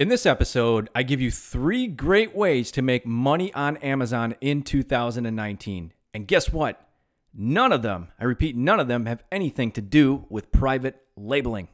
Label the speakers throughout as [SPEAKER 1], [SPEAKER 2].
[SPEAKER 1] In this episode, I give you three great ways to make money on Amazon in 2019. And guess what? None of them, I repeat, none of them have anything to do with private labeling.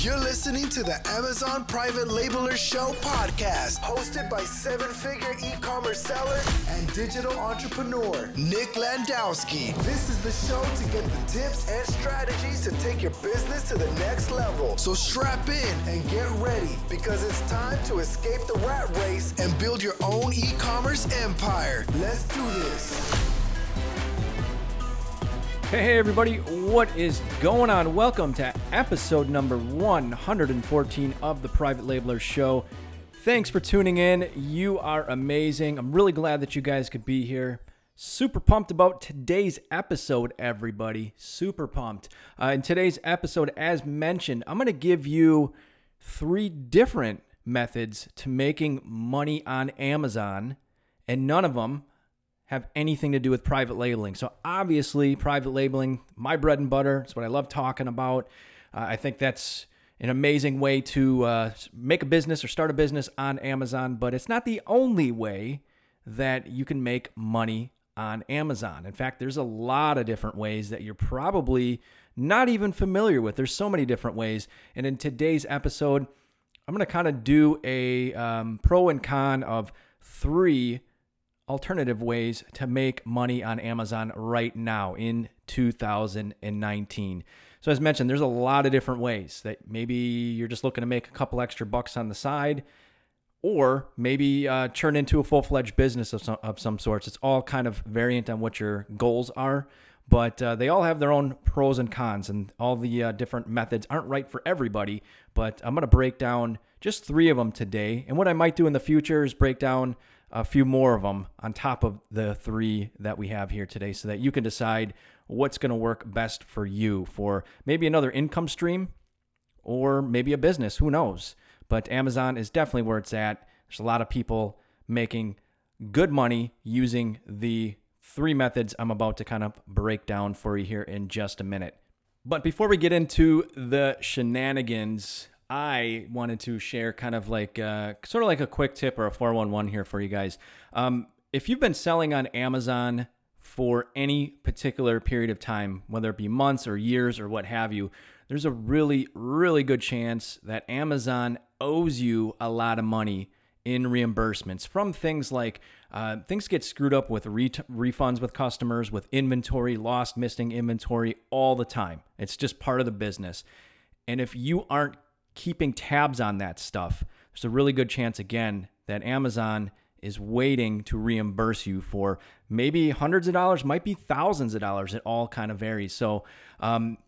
[SPEAKER 2] You're listening to the Amazon Private Labeler Show podcast, hosted by seven figure e commerce seller and digital entrepreneur Nick Landowski. This is the show to get the tips and strategies to take your business to the next level. So strap in and get ready because it's time to escape the rat race and build your own e commerce empire. Let's do this.
[SPEAKER 1] Hey, everybody, what is going on? Welcome to episode number 114 of the Private Labeler Show. Thanks for tuning in. You are amazing. I'm really glad that you guys could be here. Super pumped about today's episode, everybody. Super pumped. Uh, in today's episode, as mentioned, I'm going to give you three different methods to making money on Amazon, and none of them have anything to do with private labeling. So obviously, private labeling, my bread and butter. It's what I love talking about. Uh, I think that's an amazing way to uh, make a business or start a business on Amazon, but it's not the only way that you can make money on Amazon. In fact, there's a lot of different ways that you're probably not even familiar with. There's so many different ways. And in today's episode, I'm going to kind of do a um, pro and con of three alternative ways to make money on Amazon right now in 2019. So, as mentioned, there's a lot of different ways that maybe you're just looking to make a couple extra bucks on the side, or maybe uh, turn into a full fledged business of some, of some sorts. It's all kind of variant on what your goals are, but uh, they all have their own pros and cons, and all the uh, different methods aren't right for everybody. But I'm going to break down just three of them today. And what I might do in the future is break down a few more of them on top of the three that we have here today so that you can decide what's going to work best for you for maybe another income stream or maybe a business. Who knows? But Amazon is definitely where it's at. There's a lot of people making good money using the three methods I'm about to kind of break down for you here in just a minute. But before we get into the shenanigans, I wanted to share kind of like uh, sort of like a quick tip or a 411 here for you guys. Um, if you've been selling on Amazon for any particular period of time, whether it be months or years or what have you, there's a really, really good chance that Amazon owes you a lot of money in reimbursements from things like uh, things get screwed up with re- refunds with customers, with inventory, lost, missing inventory all the time. It's just part of the business. And if you aren't keeping tabs on that stuff, there's a really good chance, again, that Amazon is waiting to reimburse you for maybe hundreds of dollars, might be thousands of dollars. It all kind of varies. So, um,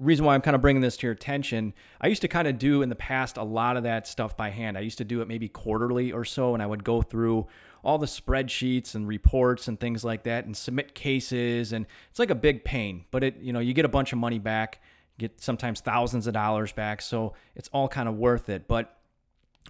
[SPEAKER 1] reason why I'm kind of bringing this to your attention, I used to kind of do in the past a lot of that stuff by hand. I used to do it maybe quarterly or so, and I would go through all the spreadsheets and reports and things like that and submit cases. And it's like a big pain, but it, you know, you get a bunch of money back get sometimes thousands of dollars back. So it's all kind of worth it. But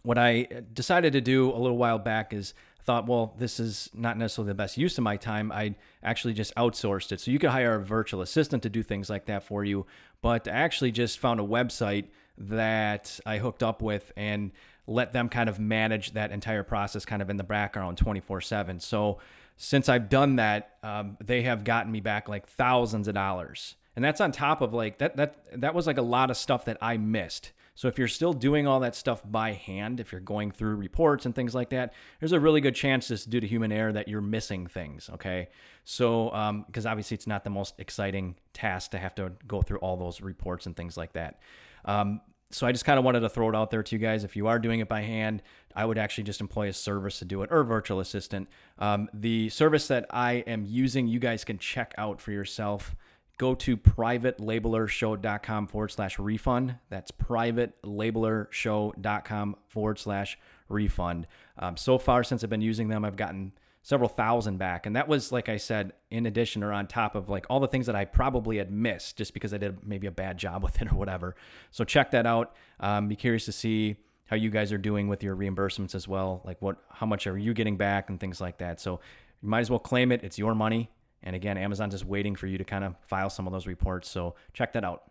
[SPEAKER 1] what I decided to do a little while back is thought, well, this is not necessarily the best use of my time. I actually just outsourced it. So you could hire a virtual assistant to do things like that for you. But I actually just found a website that I hooked up with and let them kind of manage that entire process kind of in the background 24 7. So since I've done that, um, they have gotten me back like thousands of dollars and that's on top of like that that that was like a lot of stuff that I missed. So if you're still doing all that stuff by hand, if you're going through reports and things like that, there's a really good chance just due to human error that you're missing things. Okay, so because um, obviously it's not the most exciting task to have to go through all those reports and things like that. Um, so I just kind of wanted to throw it out there to you guys. If you are doing it by hand, I would actually just employ a service to do it or virtual assistant. Um, the service that I am using, you guys can check out for yourself go to privatelabelershow.com forward slash refund. That's privatelabelershow.com forward slash refund. Um, so far, since I've been using them, I've gotten several thousand back. And that was, like I said, in addition or on top of like all the things that I probably had missed just because I did maybe a bad job with it or whatever. So check that out. Um, be curious to see how you guys are doing with your reimbursements as well. Like what, how much are you getting back and things like that. So you might as well claim it. It's your money. And again, Amazon's just waiting for you to kind of file some of those reports. So check that out.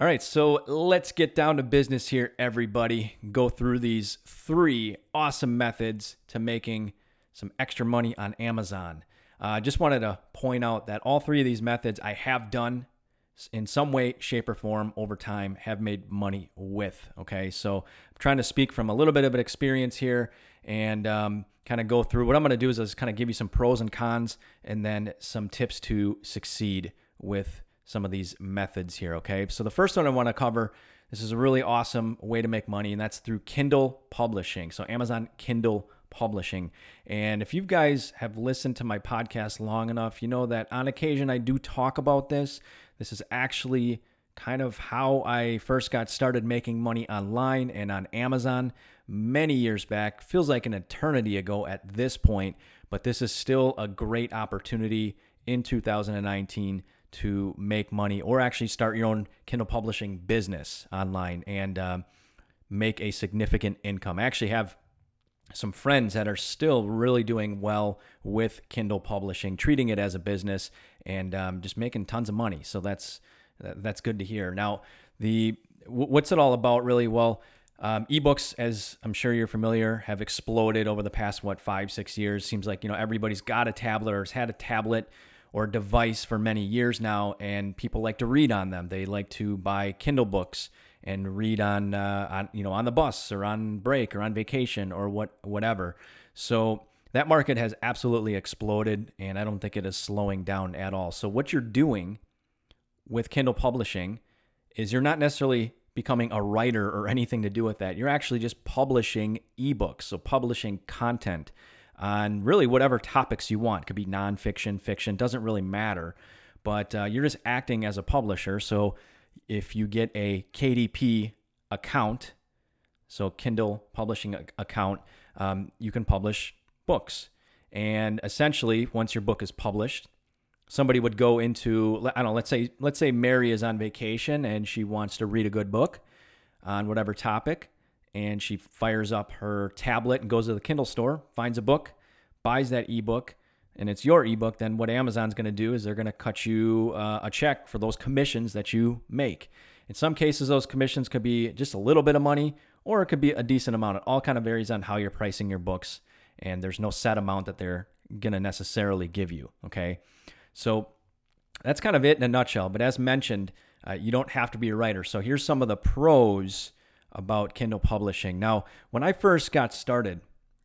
[SPEAKER 1] All right, so let's get down to business here, everybody. Go through these three awesome methods to making some extra money on Amazon. I uh, just wanted to point out that all three of these methods I have done in some way, shape, or form over time, have made money with. Okay, so I'm trying to speak from a little bit of an experience here and um, kind of go through what I'm going to do is just kind of give you some pros and cons and then some tips to succeed with some of these methods here, okay? So the first one I want to cover, this is a really awesome way to make money, and that's through Kindle publishing. So Amazon Kindle publishing. And if you guys have listened to my podcast long enough, you know that on occasion I do talk about this. This is actually kind of how I first got started making money online and on Amazon many years back. Feels like an eternity ago at this point, but this is still a great opportunity in 2019 to make money or actually start your own Kindle publishing business online and um, make a significant income. I actually have some friends that are still really doing well with Kindle publishing, treating it as a business, and um, just making tons of money. So that's that's good to hear. Now, the what's it all about, really? Well, um, ebooks, as I'm sure you're familiar, have exploded over the past what five, six years. Seems like you know everybody's got a tablet or has had a tablet or device for many years now, and people like to read on them. They like to buy Kindle books and read on, uh, on you know on the bus or on break or on vacation or what whatever. So that market has absolutely exploded, and I don't think it is slowing down at all. So what you're doing with Kindle publishing is you're not necessarily becoming a writer or anything to do with that. You're actually just publishing ebooks, so publishing content on really whatever topics you want. It could be nonfiction, fiction, doesn't really matter. But uh, you're just acting as a publisher. So if you get a KDP account, so Kindle publishing account, um, you can publish books. And essentially, once your book is published, somebody would go into I don't know, let's say let's say Mary is on vacation and she wants to read a good book on whatever topic and she fires up her tablet and goes to the Kindle store, finds a book, buys that ebook, and it's your ebook, then what Amazon's going to do is they're going to cut you uh, a check for those commissions that you make. In some cases, those commissions could be just a little bit of money, or it could be a decent amount. It all kind of varies on how you're pricing your books, and there's no set amount that they're going to necessarily give you. Okay, so that's kind of it in a nutshell. But as mentioned, uh, you don't have to be a writer. So here's some of the pros about Kindle publishing. Now, when I first got started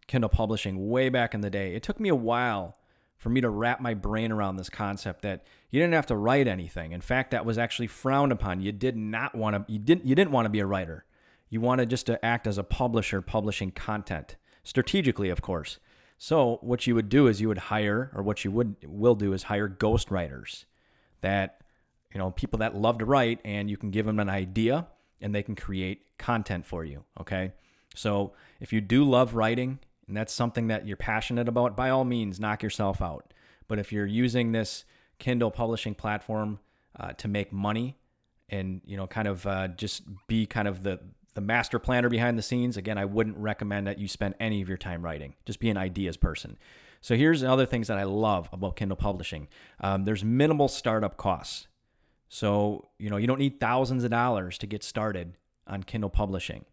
[SPEAKER 1] Kindle publishing way back in the day, it took me a while for me to wrap my brain around this concept that you didn't have to write anything. In fact, that was actually frowned upon. You did not want to you didn't you didn't want to be a writer. You wanted just to act as a publisher publishing content strategically, of course. So, what you would do is you would hire or what you would will do is hire ghostwriters that you know, people that love to write and you can give them an idea and they can create content for you. Okay. So if you do love writing and that's something that you're passionate about, by all means, knock yourself out. But if you're using this Kindle publishing platform uh, to make money and, you know, kind of uh, just be kind of the, the master planner behind the scenes, again, I wouldn't recommend that you spend any of your time writing. Just be an ideas person. So here's other things that I love about Kindle publishing. Um, there's minimal startup costs. So, you know, you don't need thousands of dollars to get started on Kindle publishing.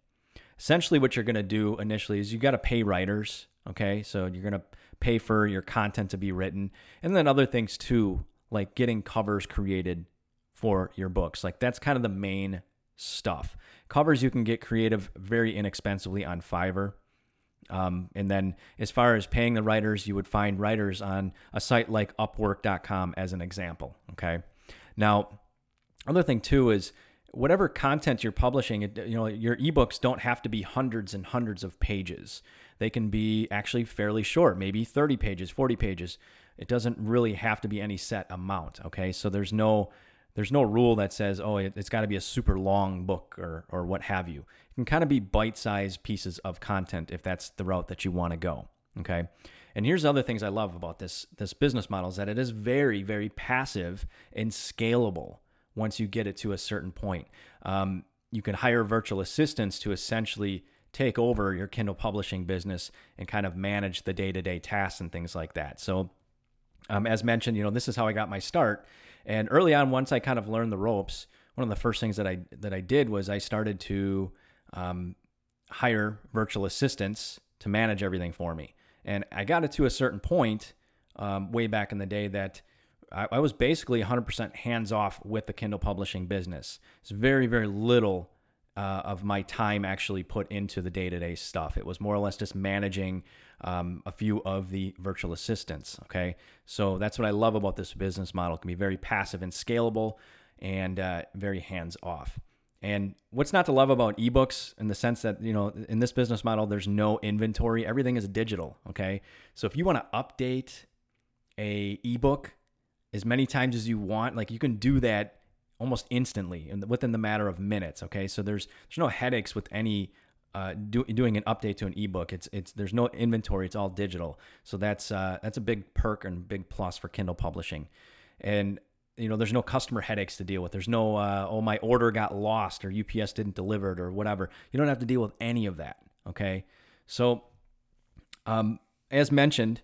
[SPEAKER 1] Essentially, what you're going to do initially is you got to pay writers. Okay. So you're going to pay for your content to be written. And then other things too, like getting covers created for your books. Like that's kind of the main stuff. Covers you can get creative very inexpensively on Fiverr. Um, and then as far as paying the writers, you would find writers on a site like Upwork.com as an example. Okay. Now, other thing too is whatever content you're publishing, you know, your ebooks don't have to be hundreds and hundreds of pages. They can be actually fairly short, maybe 30 pages, 40 pages. It doesn't really have to be any set amount. Okay, so there's no there's no rule that says oh it, has got to be a super long book or or what have you. It can kind of be bite-sized pieces of content if that's the route that you want to go. Okay. And here's other things I love about this this business model is that it is very very passive and scalable once you get it to a certain point. Um, you can hire virtual assistants to essentially take over your Kindle publishing business and kind of manage the day to day tasks and things like that. So, um, as mentioned, you know, this is how I got my start. And early on, once I kind of learned the ropes, one of the first things that I that I did was I started to um, hire virtual assistants to manage everything for me. And I got it to a certain point um, way back in the day that I, I was basically 100% hands off with the Kindle publishing business. It's very, very little uh, of my time actually put into the day to day stuff. It was more or less just managing um, a few of the virtual assistants. Okay. So that's what I love about this business model. It can be very passive and scalable and uh, very hands off. And what's not to love about ebooks in the sense that, you know, in this business model, there's no inventory. Everything is digital. Okay. So if you want to update a ebook as many times as you want, like you can do that almost instantly and within the matter of minutes. Okay. So there's, there's no headaches with any, uh, do, doing an update to an ebook. It's, it's, there's no inventory. It's all digital. So that's, uh, that's a big perk and big plus for Kindle publishing. And you know, there's no customer headaches to deal with. There's no, uh, oh, my order got lost or UPS didn't deliver it or whatever. You don't have to deal with any of that. Okay. So, um, as mentioned,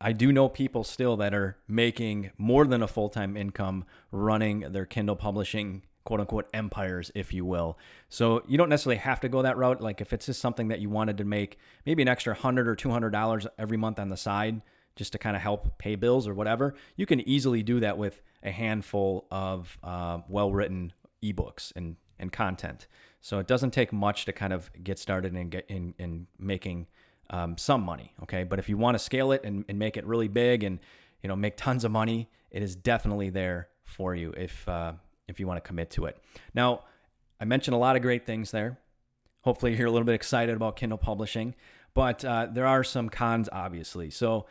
[SPEAKER 1] I do know people still that are making more than a full time income running their Kindle publishing quote unquote empires, if you will. So you don't necessarily have to go that route. Like if it's just something that you wanted to make maybe an extra hundred or two hundred dollars every month on the side, just to kind of help pay bills or whatever, you can easily do that with a handful of uh, well written ebooks and, and content. So it doesn't take much to kind of get started and get in, in making um, some money. Okay. But if you want to scale it and, and make it really big and, you know, make tons of money, it is definitely there for you if, uh, if you want to commit to it. Now, I mentioned a lot of great things there. Hopefully, you're a little bit excited about Kindle publishing, but uh, there are some cons, obviously. So,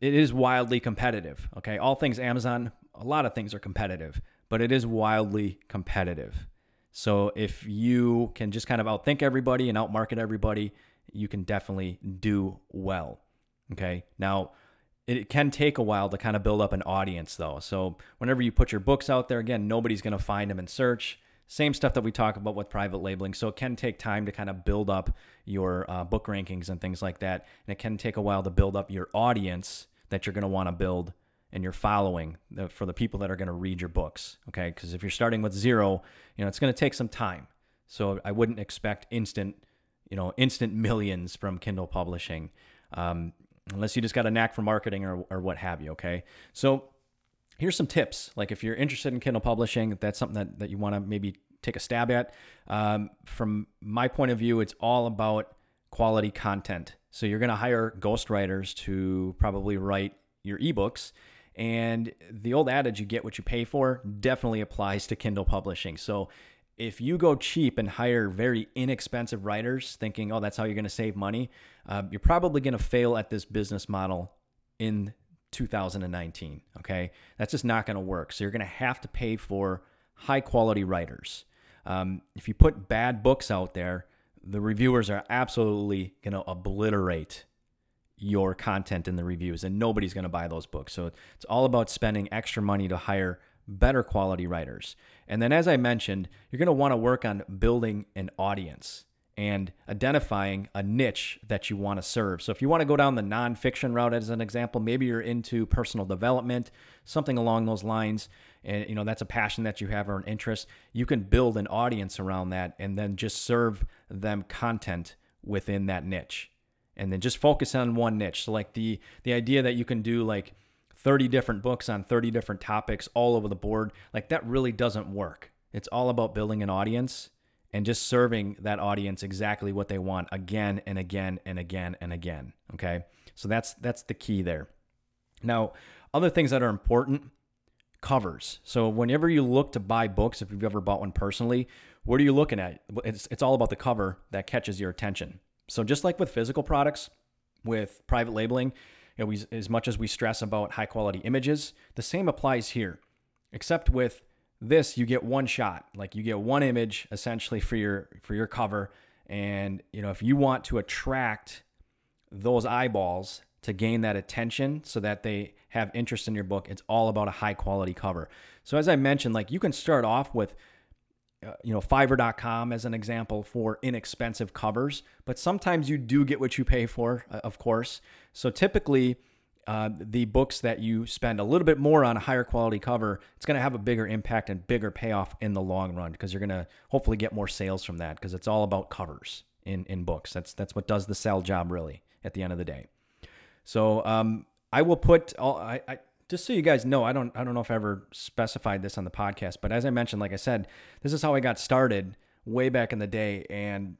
[SPEAKER 1] it is wildly competitive. Okay. All things Amazon, a lot of things are competitive, but it is wildly competitive. So if you can just kind of outthink everybody and outmarket everybody, you can definitely do well. Okay. Now, it can take a while to kind of build up an audience though. So whenever you put your books out there, again, nobody's going to find them in search. Same stuff that we talk about with private labeling. So it can take time to kind of build up your uh, book rankings and things like that. And it can take a while to build up your audience that you're going to want to build and your following for the people that are going to read your books. Okay. Because if you're starting with zero, you know, it's going to take some time. So I wouldn't expect instant, you know, instant millions from Kindle publishing. Um, unless you just got a knack for marketing or, or what have you. Okay. So here's some tips. Like if you're interested in Kindle publishing, that's something that, that you want to maybe take a stab at, um, from my point of view, it's all about quality content. So you're going to hire ghostwriters to probably write your ebooks. And the old adage, you get what you pay for, definitely applies to Kindle publishing. So if you go cheap and hire very inexpensive writers thinking, oh, that's how you're going to save money, uh, you're probably going to fail at this business model in 2019. Okay. That's just not going to work. So you're going to have to pay for high quality writers. Um, if you put bad books out there, the reviewers are absolutely going to obliterate your content in the reviews and nobody's going to buy those books. So it's all about spending extra money to hire better quality writers. And then, as I mentioned, you're going to want to work on building an audience and identifying a niche that you want to serve. So if you want to go down the nonfiction route as an example, maybe you're into personal development, something along those lines, and you know that's a passion that you have or an interest, you can build an audience around that and then just serve them content within that niche. And then just focus on one niche. So like the the idea that you can do like 30 different books on 30 different topics all over the board, like that really doesn't work. It's all about building an audience and just serving that audience exactly what they want again and again and again and again. Okay. So that's that's the key there. Now, other things that are important covers. So whenever you look to buy books, if you've ever bought one personally, what are you looking at? It's, it's all about the cover that catches your attention. So just like with physical products, with private labeling, you know, we, as much as we stress about high quality images, the same applies here, except with this you get one shot. Like you get one image essentially for your for your cover and you know if you want to attract those eyeballs to gain that attention so that they have interest in your book it's all about a high quality cover. So as i mentioned like you can start off with uh, you know fiverr.com as an example for inexpensive covers but sometimes you do get what you pay for uh, of course so typically uh, the books that you spend a little bit more on a higher quality cover, it's going to have a bigger impact and bigger payoff in the long run because you're going to hopefully get more sales from that because it's all about covers in, in books. That's that's what does the sell job really at the end of the day. So um, I will put all I, I just so you guys know, I don't I don't know if I ever specified this on the podcast, but as I mentioned, like I said, this is how I got started way back in the day. And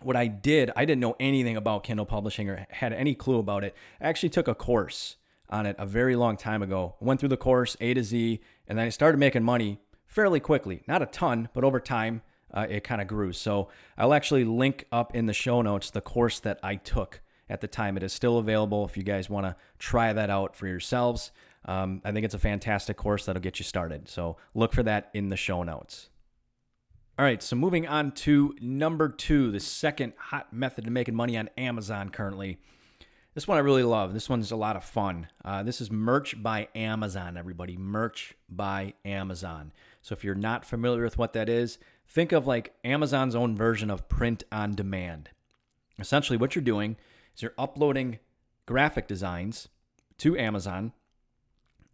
[SPEAKER 1] what I did, I didn't know anything about Kindle publishing or had any clue about it. I actually took a course on it a very long time ago. Went through the course A to Z, and then I started making money fairly quickly. Not a ton, but over time, uh, it kind of grew. So I'll actually link up in the show notes the course that I took at the time. It is still available if you guys want to try that out for yourselves. Um, I think it's a fantastic course that'll get you started. So look for that in the show notes. All right, so moving on to number two, the second hot method of making money on Amazon currently. This one I really love. This one's a lot of fun. Uh, this is Merch by Amazon, everybody. Merch by Amazon. So if you're not familiar with what that is, think of like Amazon's own version of print on demand. Essentially, what you're doing is you're uploading graphic designs to Amazon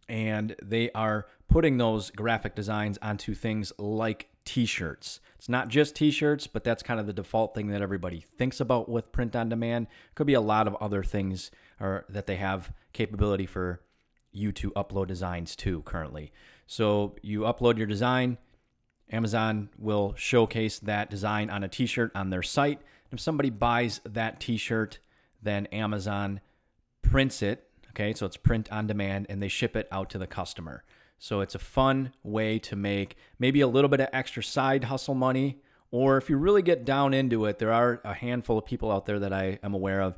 [SPEAKER 1] and they are putting those graphic designs onto things like t-shirts. It's not just t-shirts, but that's kind of the default thing that everybody thinks about with print on demand. Could be a lot of other things or that they have capability for you to upload designs to currently. So you upload your design, Amazon will showcase that design on a t-shirt on their site. If somebody buys that t-shirt, then Amazon prints it Okay, so it's print on demand and they ship it out to the customer. So it's a fun way to make maybe a little bit of extra side hustle money. Or if you really get down into it, there are a handful of people out there that I am aware of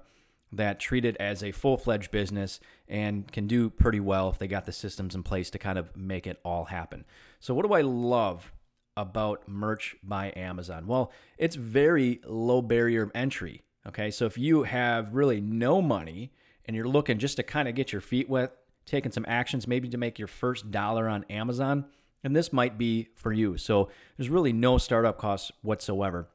[SPEAKER 1] that treat it as a full fledged business and can do pretty well if they got the systems in place to kind of make it all happen. So, what do I love about merch by Amazon? Well, it's very low barrier entry. Okay, so if you have really no money, and you're looking just to kind of get your feet wet, taking some actions maybe to make your first dollar on Amazon, and this might be for you. So there's really no startup costs whatsoever.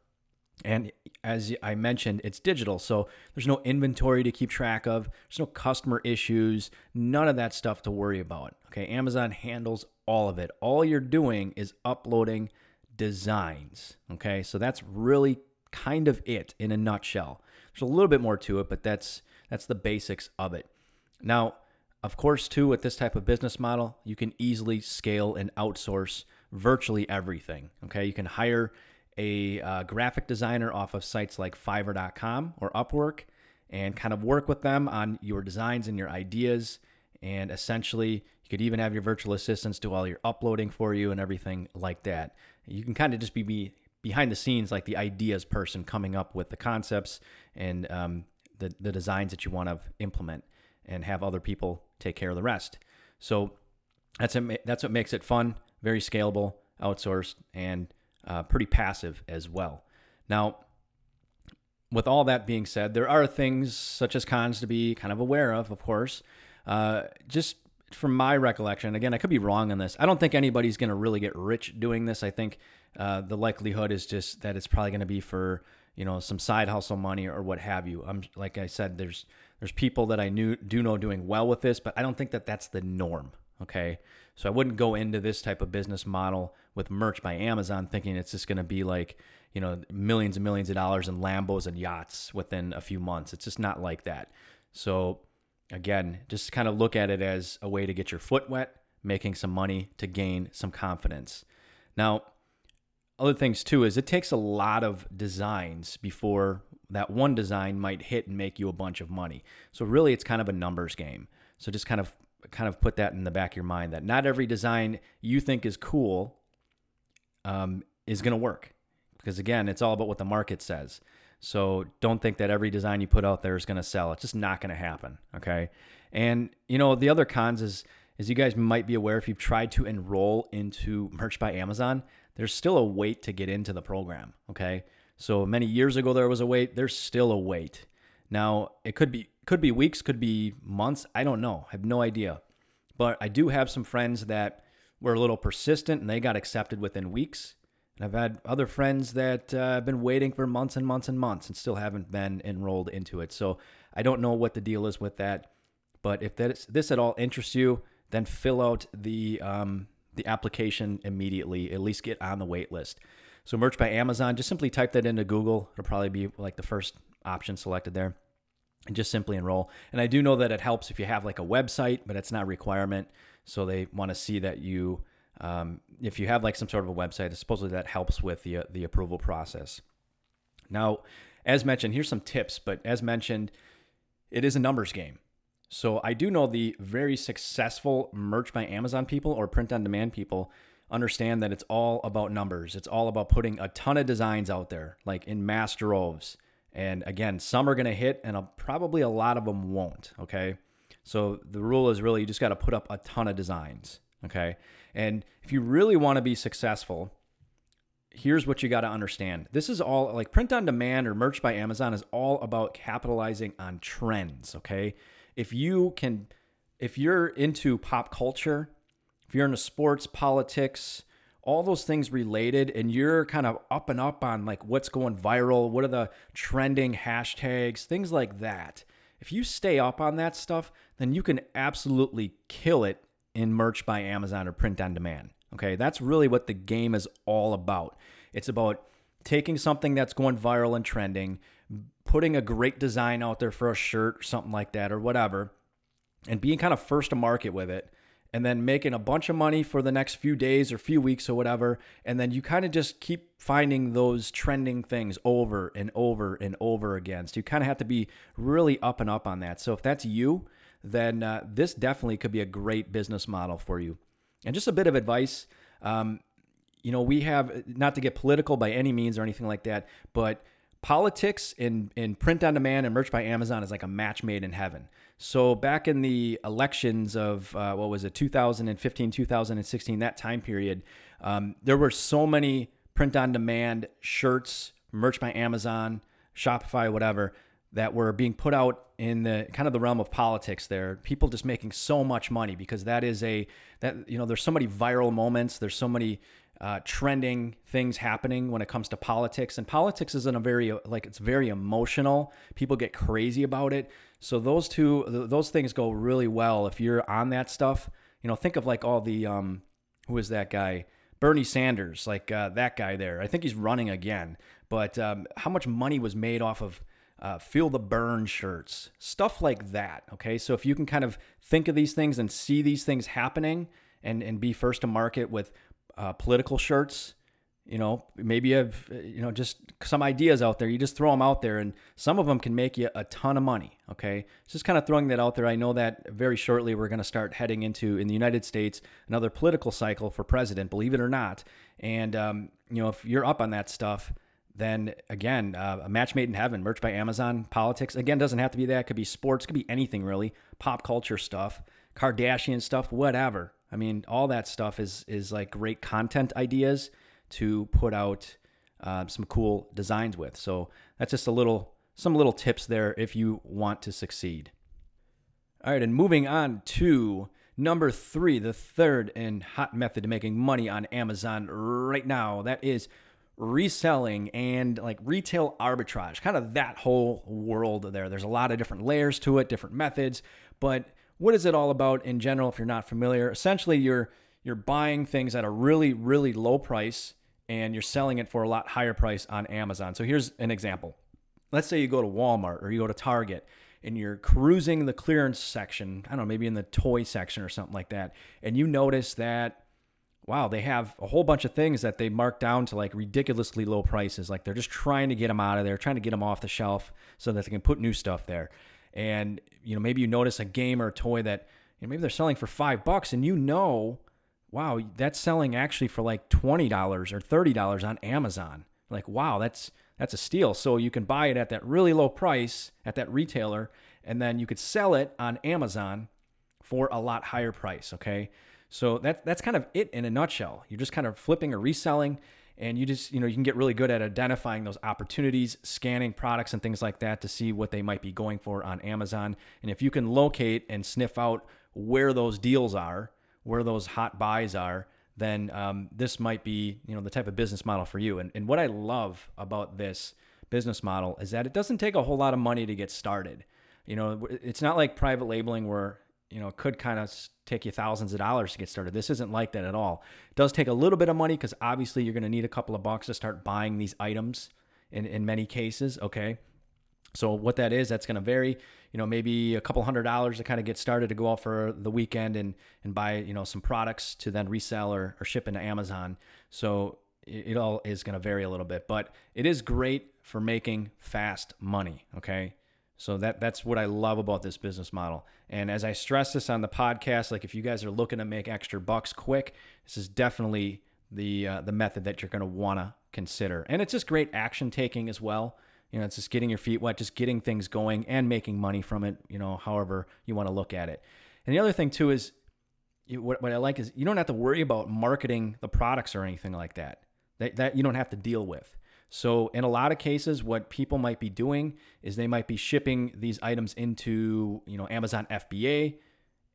[SPEAKER 1] And as I mentioned, it's digital. So there's no inventory to keep track of, there's no customer issues, none of that stuff to worry about. Okay, Amazon handles all of it. All you're doing is uploading designs. Okay, so that's really kind of it in a nutshell. There's a little bit more to it, but that's that's the basics of it. Now, of course, too, with this type of business model, you can easily scale and outsource virtually everything. Okay, you can hire a uh, graphic designer off of sites like Fiverr.com or Upwork and kind of work with them on your designs and your ideas. And essentially, you could even have your virtual assistants do all your uploading for you and everything like that. You can kind of just be, be behind the scenes, like the ideas person coming up with the concepts and um, the, the designs that you want to implement and have other people take care of the rest. So that's a, that's what makes it fun, very scalable, outsourced, and uh, pretty passive as well. Now, with all that being said, there are things such as cons to be kind of aware of, of course. Uh, just from my recollection, again, I could be wrong on this. I don't think anybody's going to really get rich doing this. I think uh, the likelihood is just that it's probably going to be for you know some side hustle money or what have you. I'm like I said, there's there's people that I knew do know doing well with this, but I don't think that that's the norm. Okay, so I wouldn't go into this type of business model with merch by Amazon thinking it's just going to be like you know millions and millions of dollars in Lambos and yachts within a few months. It's just not like that. So again, just kind of look at it as a way to get your foot wet, making some money to gain some confidence. Now, other things too is it takes a lot of designs before that one design might hit and make you a bunch of money. So really it's kind of a numbers game. So just kind of kind of put that in the back of your mind that not every design you think is cool um, is going to work because again it's all about what the market says so don't think that every design you put out there is going to sell it's just not going to happen okay and you know the other cons is as you guys might be aware if you've tried to enroll into merch by amazon there's still a wait to get into the program. Okay. So many years ago there was a wait. There's still a wait. Now it could be could be weeks, could be months. I don't know. I have no idea. But I do have some friends that were a little persistent and they got accepted within weeks. And I've had other friends that uh, have been waiting for months and months and months and still haven't been enrolled into it. So I don't know what the deal is with that. But if that is, this at all interests you, then fill out the um, the application immediately. At least get on the wait list. So merch by Amazon, just simply type that into Google. It'll probably be like the first option selected there. And just simply enroll. And I do know that it helps if you have like a website, but it's not a requirement. So they want to see that you, um, if you have like some sort of a website, supposedly that helps with the uh, the approval process. Now, as mentioned, here's some tips. But as mentioned, it is a numbers game. So I do know the very successful merch by Amazon people or print on demand people understand that it's all about numbers. It's all about putting a ton of designs out there, like in mass droves. And again, some are going to hit, and probably a lot of them won't. Okay. So the rule is really you just got to put up a ton of designs. Okay. And if you really want to be successful, here's what you got to understand. This is all like print on demand or merch by Amazon is all about capitalizing on trends. Okay if you can, if you're into pop culture, if you're into sports, politics, all those things related, and you're kind of up and up on like what's going viral, what are the trending hashtags, things like that. If you stay up on that stuff, then you can absolutely kill it in merch by Amazon or print on demand. Okay, that's really what the game is all about. It's about taking something that's going viral and trending, putting a great design out there for a shirt or something like that or whatever, and being kind of first to market with it, and then making a bunch of money for the next few days or few weeks or whatever. And then you kind of just keep finding those trending things over and over and over again. So you kind of have to be really up and up on that. So if that's you, then uh, this definitely could be a great business model for you. And just a bit of advice. Um, you know, we have not to get political by any means or anything like that, but politics in, in print on demand and merch by Amazon is like a match made in heaven. So back in the elections of uh, what was it, 2015, 2016, that time period, um, there were so many print on demand shirts, merch by Amazon, Shopify, whatever, that were being put out in the kind of the realm of politics there people just making so much money because that is a that you know there's so many viral moments there's so many uh, trending things happening when it comes to politics. And politics is in a very like it's very emotional. People get crazy about it. So those two those things go really well if you're on that stuff. You know, think of like all the um, who is that guy? Bernie Sanders, like uh, that guy there. I think he's running again. But um, how much money was made off of uh, feel the burn shirts, stuff like that. Okay, so if you can kind of think of these things and see these things happening, and and be first to market with uh, political shirts. You know, maybe you have you know just some ideas out there. You just throw them out there, and some of them can make you a ton of money. Okay, just kind of throwing that out there. I know that very shortly we're going to start heading into in the United States another political cycle for president. Believe it or not, and um, you know if you're up on that stuff, then again, uh, a match made in heaven, merch by Amazon, politics. Again, doesn't have to be that. It could be sports, could be anything really, pop culture stuff, Kardashian stuff, whatever. I mean, all that stuff is is like great content ideas to put out uh, some cool designs with. So that's just a little some little tips there if you want to succeed. All right, and moving on to number three, the third and hot method to making money on Amazon right now. That is reselling and like retail arbitrage, kind of that whole world there. There's a lot of different layers to it, different methods, but what is it all about in general if you're not familiar? Essentially, you're you're buying things at a really really low price and you're selling it for a lot higher price on Amazon. So here's an example. Let's say you go to Walmart or you go to Target and you're cruising the clearance section, I don't know, maybe in the toy section or something like that, and you notice that wow, they have a whole bunch of things that they mark down to like ridiculously low prices. Like they're just trying to get them out of there, trying to get them off the shelf so that they can put new stuff there and you know maybe you notice a game or a toy that you know, maybe they're selling for five bucks and you know wow that's selling actually for like $20 or $30 on amazon. Like wow that's that's a steal. So you can buy it at that really low price at that retailer and then you could sell it on amazon for a lot higher price okay? So that, that's kind of it in a nutshell. You're just kind of flipping or reselling and you just you know you can get really good at identifying those opportunities scanning products and things like that to see what they might be going for on amazon. And if you can locate and sniff out where those deals are where those hot buys are then um, this might be you know the type of business model for you. And, and what i love about this business model is that it doesn't take a whole lot of money to get started. You know, it's not like private labeling where you know, it could kind of take you thousands of dollars to get started. This isn't like that at all. It does take a little bit of money because obviously you're going to need a couple of bucks to start buying these items in, in many cases. Okay. So what that is, that's going to vary. You know, maybe a couple hundred dollars to kind of get started to go out for the weekend and and buy you know some products to then resell or, or ship into Amazon. So it, it all is going to vary a little bit, but it is great for making fast money. Okay, so that that's what I love about this business model. And as I stress this on the podcast, like if you guys are looking to make extra bucks quick, this is definitely the uh, the method that you're going to want to consider. And it's just great action taking as well. You know, it's just getting your feet wet, just getting things going and making money from it. You know, however you want to look at it. And the other thing too is, you, what what I like is you don't have to worry about marketing the products or anything like that. That that you don't have to deal with. So, in a lot of cases, what people might be doing is they might be shipping these items into, you know, Amazon FBA,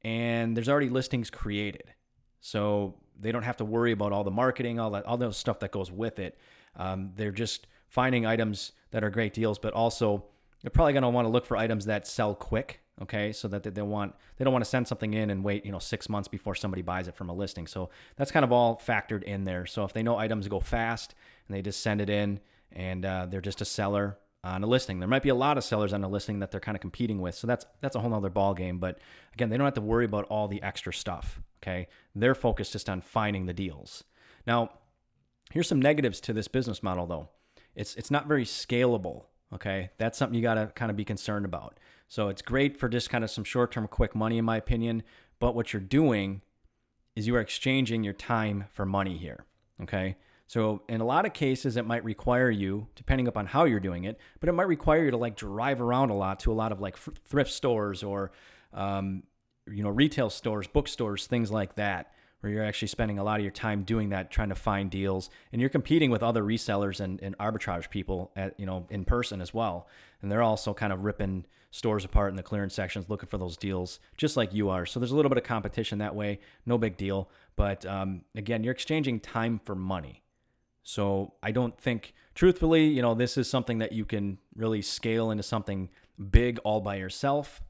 [SPEAKER 1] and there's already listings created. So they don't have to worry about all the marketing, all that, all those stuff that goes with it. Um, they're just finding items that are great deals, but also they're probably going to want to look for items that sell quick. Okay, so that they want they don't want to send something in and wait you know six months before somebody buys it from a listing. So that's kind of all factored in there. So if they know items go fast and they just send it in and uh, they're just a seller on a listing. There might be a lot of sellers on a listing that they're kind of competing with. So that's that's a whole other ball game. But again, they don't have to worry about all the extra stuff. Okay. They're focused just on finding the deals. Now, here's some negatives to this business model though. It's it's not very scalable. Okay. That's something you gotta kind of be concerned about. So it's great for just kind of some short-term quick money, in my opinion. But what you're doing is you are exchanging your time for money here. Okay. So in a lot of cases, it might require you, depending upon how you're doing it, but it might require you to like drive around a lot to a lot of like thrift stores or, um, you know, retail stores, bookstores, things like that, where you're actually spending a lot of your time doing that, trying to find deals, and you're competing with other resellers and, and arbitrage people at you know in person as well, and they're also kind of ripping stores apart in the clearance sections, looking for those deals, just like you are. So there's a little bit of competition that way, no big deal. But um, again, you're exchanging time for money. So I don't think, truthfully, you know, this is something that you can really scale into something big all by yourself.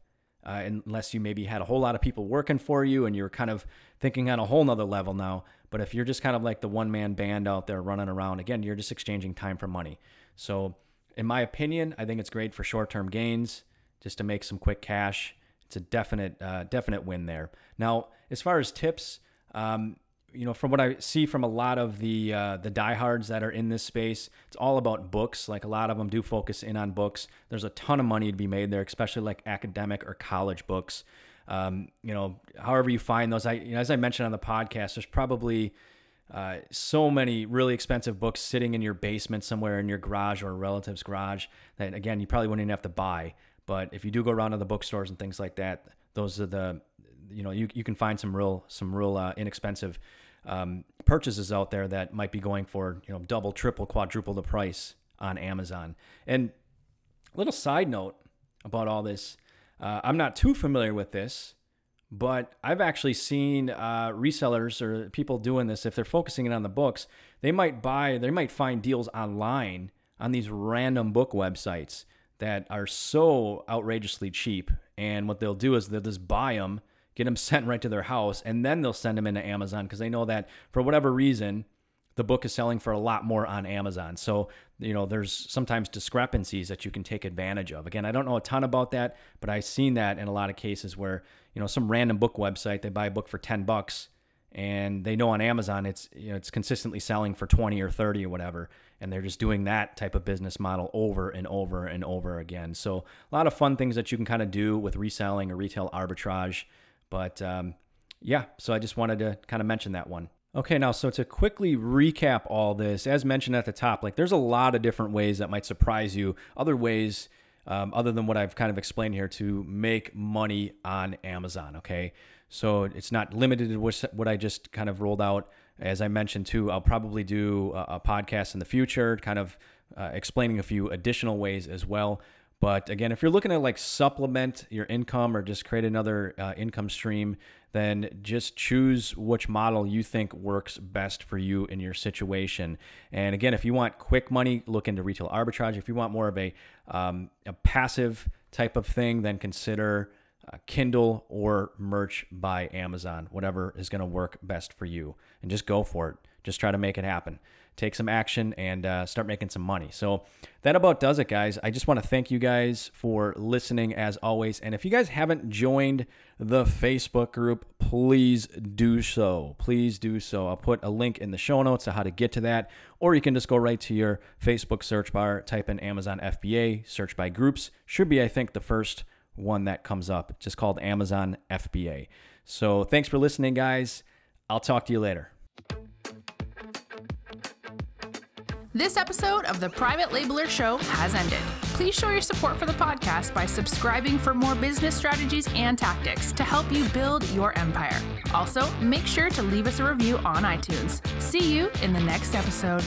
[SPEAKER 1] Uh, unless you maybe had a whole lot of people working for you and you're kind of thinking on a whole nother level now. But if you're just kind of like the one man band out there running around, again, you're just exchanging time for money. So, in my opinion, I think it's great for short term gains, just to make some quick cash. It's a definite, uh, definite win there. Now, as far as tips, um, you know, from what I see from a lot of the uh, the diehards that are in this space, it's all about books. Like a lot of them do focus in on books. There's a ton of money to be made there, especially like academic or college books. Um, you know, however you find those, I you know, as I mentioned on the podcast, there's probably uh, so many really expensive books sitting in your basement somewhere in your garage or a relative's garage that again you probably wouldn't even have to buy. But if you do go around to the bookstores and things like that, those are the you know you, you can find some real some real uh, inexpensive um, purchases out there that might be going for you know double, triple, quadruple the price on Amazon. And little side note about all this, uh, I'm not too familiar with this, but I've actually seen uh, resellers or people doing this. If they're focusing it on the books, they might buy, they might find deals online on these random book websites that are so outrageously cheap. And what they'll do is they'll just buy them get them sent right to their house, and then they'll send them into Amazon because they know that for whatever reason, the book is selling for a lot more on Amazon. So, you know, there's sometimes discrepancies that you can take advantage of. Again, I don't know a ton about that, but I've seen that in a lot of cases where, you know, some random book website, they buy a book for 10 bucks and they know on Amazon it's you know, it's consistently selling for 20 or 30 or whatever and they're just doing that type of business model over and over and over again. So, a lot of fun things that you can kind of do with reselling or retail arbitrage. But um, yeah, so I just wanted to kind of mention that one. Okay, now, so to quickly recap all this, as mentioned at the top, like there's a lot of different ways that might surprise you, other ways um, other than what I've kind of explained here to make money on Amazon. Okay, so it's not limited to what I just kind of rolled out. As I mentioned too, I'll probably do a, a podcast in the future, kind of uh, explaining a few additional ways as well. But again, if you're looking to like supplement your income or just create another uh, income stream, then just choose which model you think works best for you in your situation. And again, if you want quick money, look into retail arbitrage. If you want more of a, um, a passive type of thing, then consider uh, Kindle or merch by Amazon, whatever is going to work best for you. And just go for it. Just try to make it happen. Take some action and uh, start making some money. So that about does it, guys. I just want to thank you guys for listening as always. And if you guys haven't joined the Facebook group, please do so. Please do so. I'll put a link in the show notes to how to get to that, or you can just go right to your Facebook search bar, type in Amazon FBA, search by groups. Should be, I think, the first one that comes up, just called Amazon FBA. So thanks for listening, guys. I'll talk to you later.
[SPEAKER 3] This episode of the Private Labeler Show has ended. Please show your support for the podcast by subscribing for more business strategies and tactics to help you build your empire. Also, make sure to leave us a review on iTunes. See you in the next episode.